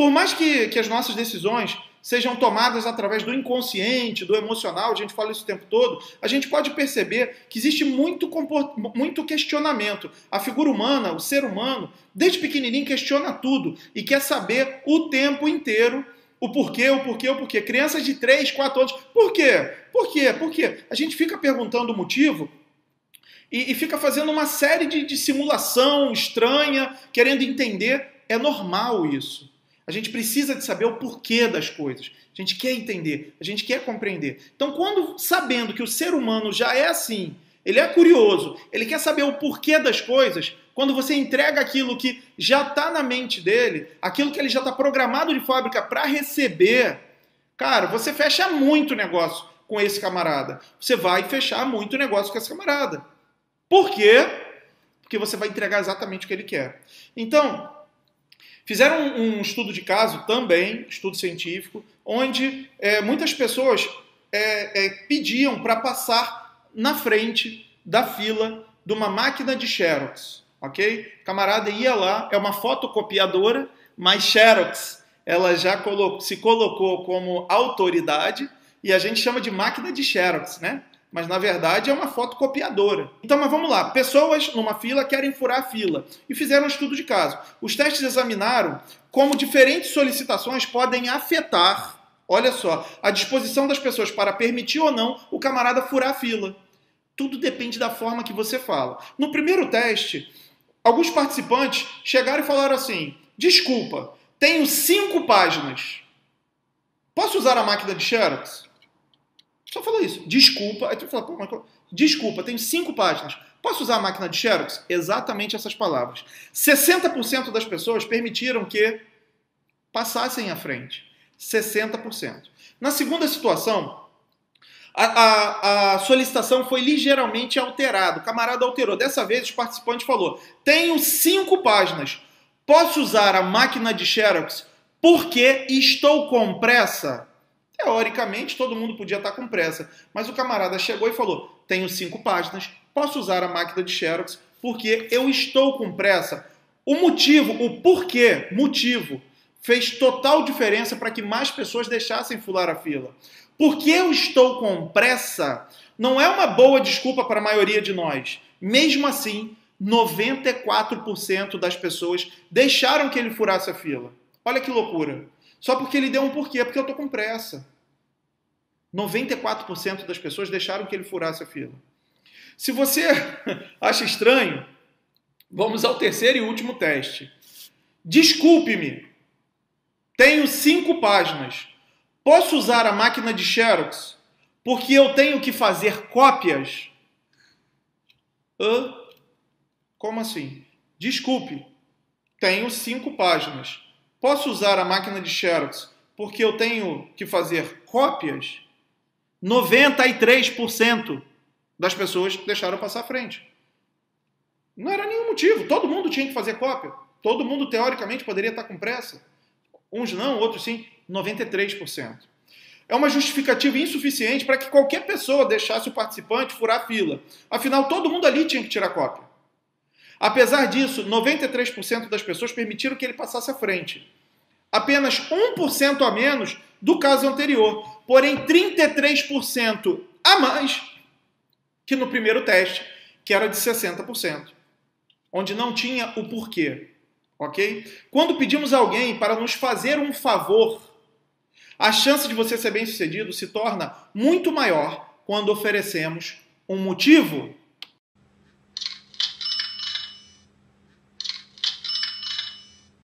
Por mais que, que as nossas decisões sejam tomadas através do inconsciente, do emocional, a gente fala isso o tempo todo, a gente pode perceber que existe muito, muito questionamento. A figura humana, o ser humano, desde pequenininho questiona tudo e quer saber o tempo inteiro o porquê, o porquê, o porquê. Crianças de 3, 4 anos, por quê? Por quê? Por quê? A gente fica perguntando o motivo e, e fica fazendo uma série de, de simulação estranha, querendo entender. É normal isso. A gente precisa de saber o porquê das coisas. A gente quer entender, a gente quer compreender. Então, quando sabendo que o ser humano já é assim, ele é curioso, ele quer saber o porquê das coisas, quando você entrega aquilo que já está na mente dele, aquilo que ele já está programado de fábrica para receber, cara, você fecha muito negócio com esse camarada. Você vai fechar muito negócio com esse camarada. Por quê? Porque você vai entregar exatamente o que ele quer. Então, fizeram um, um estudo de caso também, estudo científico, onde é, muitas pessoas é, é, pediam para passar na frente da fila de uma máquina de Xerox, ok? O camarada ia lá, é uma fotocopiadora, mas Xerox, ela já colocou, se colocou como autoridade e a gente chama de máquina de Xerox, né? Mas na verdade é uma fotocopiadora. Então, mas vamos lá. Pessoas numa fila querem furar a fila e fizeram um estudo de caso. Os testes examinaram como diferentes solicitações podem afetar, olha só, a disposição das pessoas para permitir ou não o camarada furar a fila. Tudo depende da forma que você fala. No primeiro teste, alguns participantes chegaram e falaram assim: desculpa, tenho cinco páginas. Posso usar a máquina de Xerox? Só falou isso. Desculpa. Aí tu fala, pô, mas... Desculpa, tenho cinco páginas. Posso usar a máquina de Xerox? Exatamente essas palavras. 60% das pessoas permitiram que passassem à frente. 60%. Na segunda situação, a, a, a, solicitação foi ligeiramente alterada. O camarada alterou. Dessa vez, o participante falou: Tenho cinco páginas. Posso usar a máquina de Xerox porque estou com pressa? Teoricamente, todo mundo podia estar com pressa. Mas o camarada chegou e falou: Tenho cinco páginas, posso usar a máquina de Xerox porque eu estou com pressa. O motivo, o porquê, motivo, fez total diferença para que mais pessoas deixassem fular a fila. Porque eu estou com pressa não é uma boa desculpa para a maioria de nós. Mesmo assim, 94% das pessoas deixaram que ele furasse a fila. Olha que loucura. Só porque ele deu um porquê, porque eu estou com pressa. 94% das pessoas deixaram que ele furasse a fila. Se você acha estranho, vamos ao terceiro e último teste. Desculpe-me, tenho cinco páginas. Posso usar a máquina de Xerox porque eu tenho que fazer cópias? Hã? Como assim? Desculpe, tenho cinco páginas. Posso usar a máquina de Xerox porque eu tenho que fazer cópias? 93% das pessoas deixaram passar à frente. Não era nenhum motivo, todo mundo tinha que fazer cópia. Todo mundo, teoricamente, poderia estar com pressa. Uns não, outros sim, 93%. É uma justificativa insuficiente para que qualquer pessoa deixasse o participante furar a fila. Afinal, todo mundo ali tinha que tirar cópia. Apesar disso, 93% das pessoas permitiram que ele passasse à frente. Apenas 1% a menos do caso anterior, porém 33% a mais que no primeiro teste, que era de 60%, onde não tinha o porquê, ok? Quando pedimos a alguém para nos fazer um favor, a chance de você ser bem sucedido se torna muito maior quando oferecemos um motivo